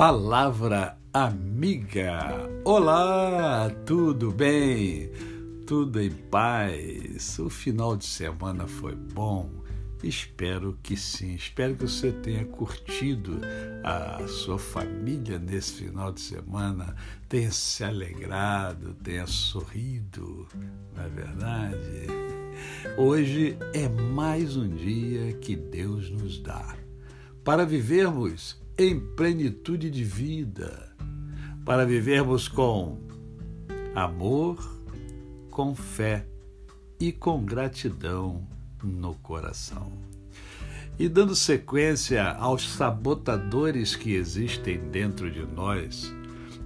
Palavra Amiga. Olá, tudo bem? Tudo em paz? O final de semana foi bom? Espero que sim. Espero que você tenha curtido a sua família nesse final de semana, tenha se alegrado, tenha sorrido, não é verdade? Hoje é mais um dia que Deus nos dá para vivermos em plenitude de vida, para vivermos com amor, com fé e com gratidão no coração. E dando sequência aos sabotadores que existem dentro de nós,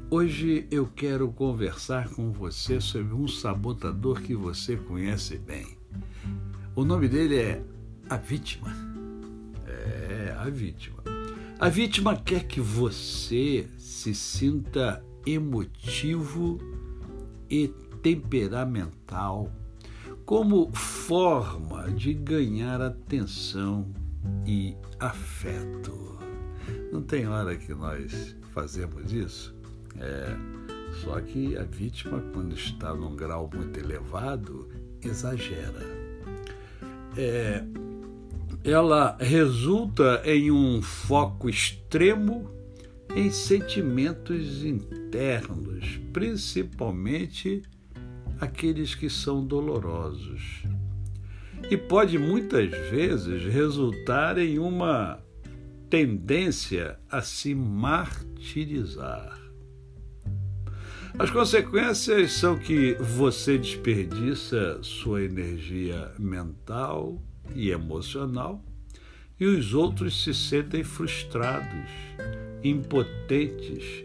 hoje eu quero conversar com você sobre um sabotador que você conhece bem. O nome dele é a vítima. É, a vítima. A vítima quer que você se sinta emotivo e temperamental como forma de ganhar atenção e afeto. Não tem hora que nós fazemos isso? É, só que a vítima, quando está num grau muito elevado, exagera. É, ela resulta em um foco extremo em sentimentos internos, principalmente aqueles que são dolorosos. E pode muitas vezes resultar em uma tendência a se martirizar. As consequências são que você desperdiça sua energia mental, e emocional, e os outros se sentem frustrados, impotentes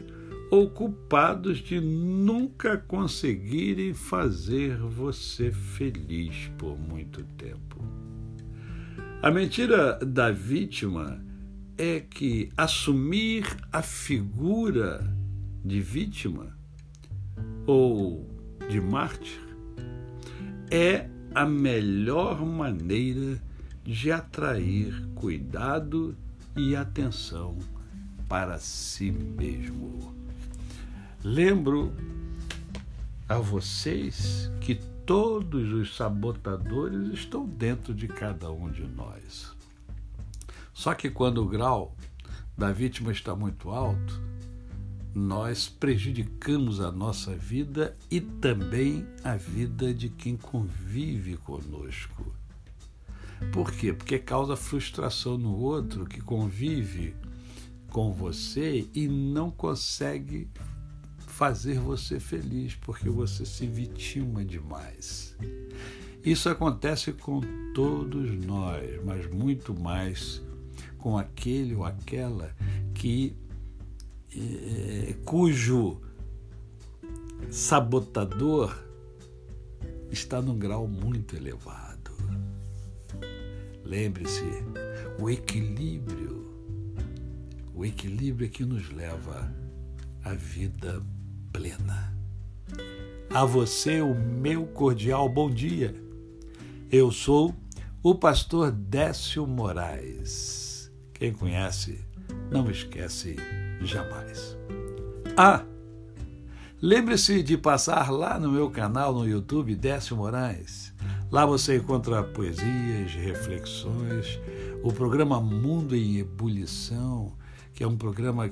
ou culpados de nunca conseguirem fazer você feliz por muito tempo. A mentira da vítima é que assumir a figura de vítima ou de mártir é a melhor maneira de atrair cuidado e atenção para si mesmo. Lembro a vocês que todos os sabotadores estão dentro de cada um de nós. Só que quando o grau da vítima está muito alto, nós prejudicamos a nossa vida e também a vida de quem convive conosco. Por quê? Porque causa frustração no outro que convive com você e não consegue fazer você feliz porque você se vitima demais. Isso acontece com todos nós, mas muito mais com aquele ou aquela que é, cujo sabotador está num grau muito elevado. Lembre-se, o equilíbrio, o equilíbrio é que nos leva à vida plena. A você o meu cordial bom dia. Eu sou o pastor Décio Moraes. Quem conhece, não esquece jamais. Ah, lembre-se de passar lá no meu canal no YouTube Décio Moraes. Lá você encontra poesias, reflexões, o programa Mundo em Ebulição, que é um programa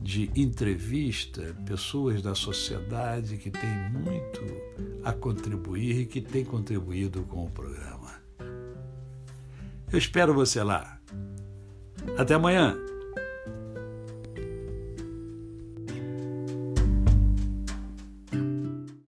de entrevista, pessoas da sociedade que têm muito a contribuir e que têm contribuído com o programa. Eu espero você lá. Até amanhã.